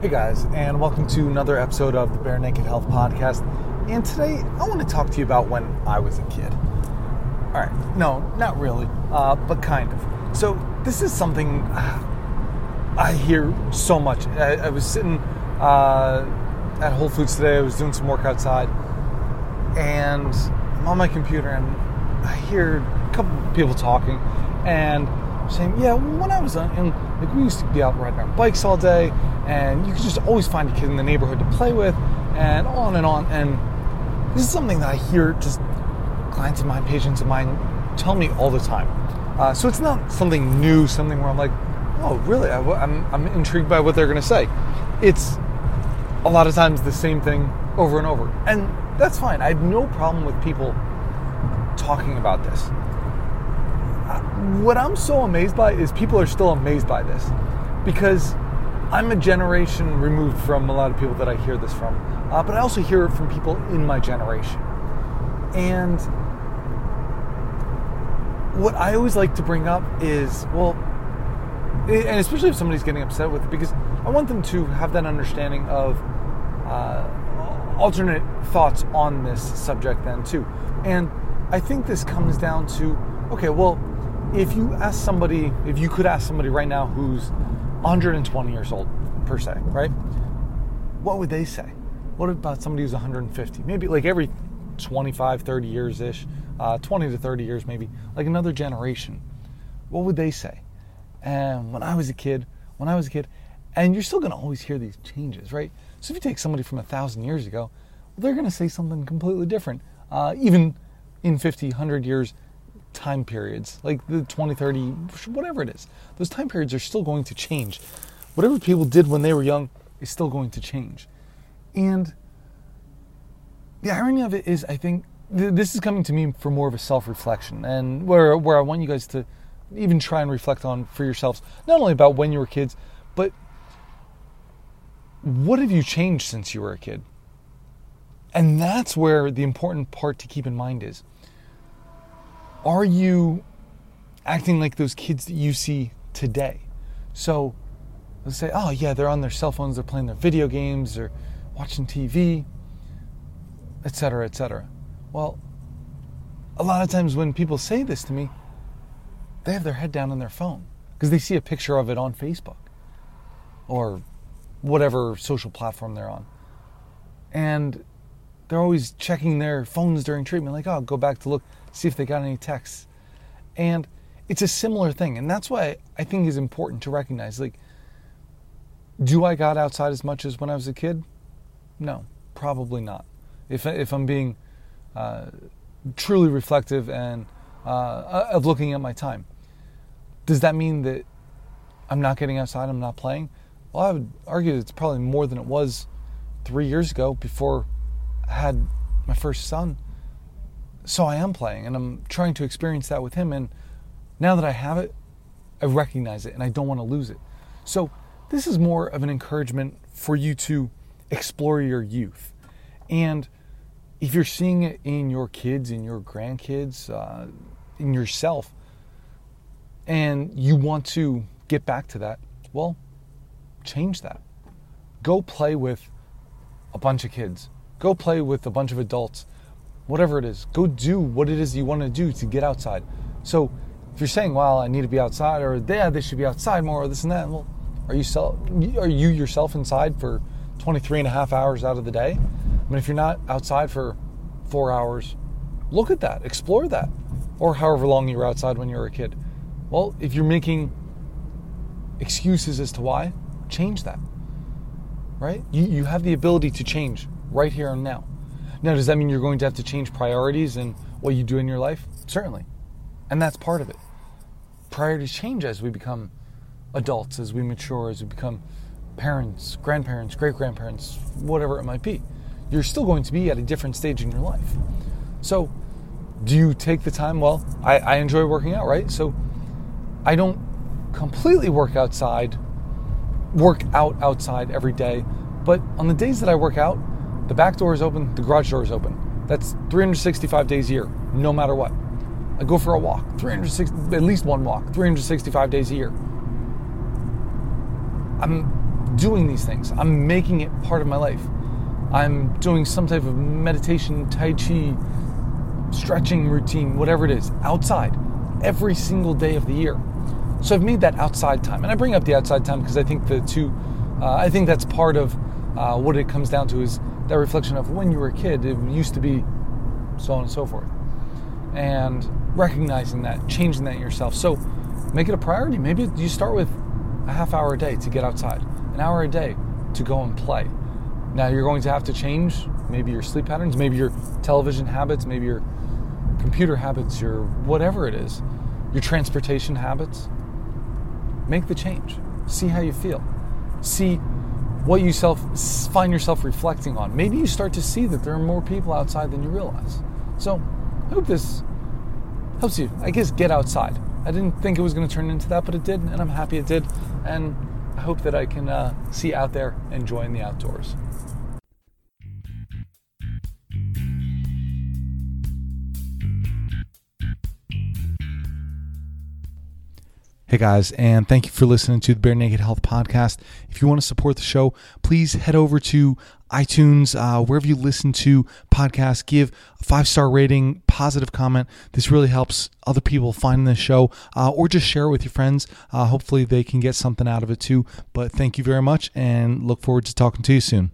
Hey guys, and welcome to another episode of the Bare Naked Health Podcast. And today I want to talk to you about when I was a kid. All right, no, not really, uh, but kind of. So, this is something uh, I hear so much. I, I was sitting uh, at Whole Foods today, I was doing some work outside, and I'm on my computer and I hear a couple people talking, and saying, yeah, when I was young, and like we used to be out riding our bikes all day, and you could just always find a kid in the neighborhood to play with, and on and on. And this is something that I hear just clients of mine, patients of mine tell me all the time. Uh, so it's not something new, something where I'm like, oh, really? I, I'm, I'm intrigued by what they're going to say. It's a lot of times the same thing over and over. And that's fine. I have no problem with people talking about this what I'm so amazed by is people are still amazed by this because I'm a generation removed from a lot of people that I hear this from, uh, but I also hear it from people in my generation. And what I always like to bring up is, well, and especially if somebody's getting upset with it, because I want them to have that understanding of uh, alternate thoughts on this subject, then too. And I think this comes down to, okay, well, if you ask somebody, if you could ask somebody right now who's 120 years old, per se, right? What would they say? What about somebody who's 150? Maybe like every 25, 30 years ish, uh, 20 to 30 years maybe, like another generation. What would they say? And when I was a kid, when I was a kid, and you're still going to always hear these changes, right? So if you take somebody from a thousand years ago, well, they're going to say something completely different. Uh, even in 50, 100 years, time periods, like the 20, 30, whatever it is, those time periods are still going to change. Whatever people did when they were young is still going to change. And the irony of it is, I think th- this is coming to me for more of a self reflection, and where, where I want you guys to even try and reflect on for yourselves, not only about when you were kids, but what have you changed since you were a kid? And that's where the important part to keep in mind is are you acting like those kids that you see today? So let's say, oh, yeah, they're on their cell phones, they're playing their video games, they're watching TV, etc., etc. Well, a lot of times when people say this to me, they have their head down on their phone because they see a picture of it on Facebook or whatever social platform they're on. And they're always checking their phones during treatment, like, oh, go back to look see if they got any texts. And it's a similar thing. And that's why I think is important to recognize like, do I got outside as much as when I was a kid? No, probably not. If, if I'm being uh, truly reflective and uh, of looking at my time, does that mean that I'm not getting outside, I'm not playing? Well, I would argue it's probably more than it was three years ago before I had my first son so I am playing and I'm trying to experience that with him. And now that I have it, I recognize it and I don't want to lose it. So this is more of an encouragement for you to explore your youth. And if you're seeing it in your kids, in your grandkids, uh, in yourself, and you want to get back to that, well, change that. Go play with a bunch of kids. Go play with a bunch of adults whatever it is. Go do what it is you want to do to get outside. So if you're saying, well, I need to be outside, or yeah, they should be outside more, or this and that, well, are you, self, are you yourself inside for 23 and a half hours out of the day? I mean, if you're not outside for four hours, look at that, explore that, or however long you were outside when you were a kid. Well, if you're making excuses as to why, change that. Right? You, you have the ability to change right here and now. Now, does that mean you're going to have to change priorities and what you do in your life? Certainly. And that's part of it. Priorities change as we become adults, as we mature, as we become parents, grandparents, great grandparents, whatever it might be. You're still going to be at a different stage in your life. So, do you take the time? Well, I, I enjoy working out, right? So, I don't completely work outside, work out outside every day, but on the days that I work out, the back door is open, the garage door is open. That's 365 days a year, no matter what. I go for a walk, 360, at least one walk, 365 days a year. I'm doing these things. I'm making it part of my life. I'm doing some type of meditation, Tai Chi, stretching routine, whatever it is, outside every single day of the year. So I've made that outside time. And I bring up the outside time because I think the two, uh, I think that's part of uh, what it comes down to is that reflection of when you were a kid, it used to be so on and so forth. And recognizing that, changing that yourself. So make it a priority. Maybe you start with a half hour a day to get outside, an hour a day to go and play. Now you're going to have to change maybe your sleep patterns, maybe your television habits, maybe your computer habits, your whatever it is, your transportation habits. Make the change. See how you feel. See what you self find yourself reflecting on. Maybe you start to see that there are more people outside than you realize. So, I hope this helps you. I guess get outside. I didn't think it was going to turn into that, but it did, and I'm happy it did. And I hope that I can uh, see out there enjoying the outdoors. Hey guys, and thank you for listening to the Bare Naked Health Podcast. If you want to support the show, please head over to iTunes, uh, wherever you listen to podcasts, give a five star rating, positive comment. This really helps other people find this show, uh, or just share it with your friends. Uh, hopefully, they can get something out of it too. But thank you very much, and look forward to talking to you soon.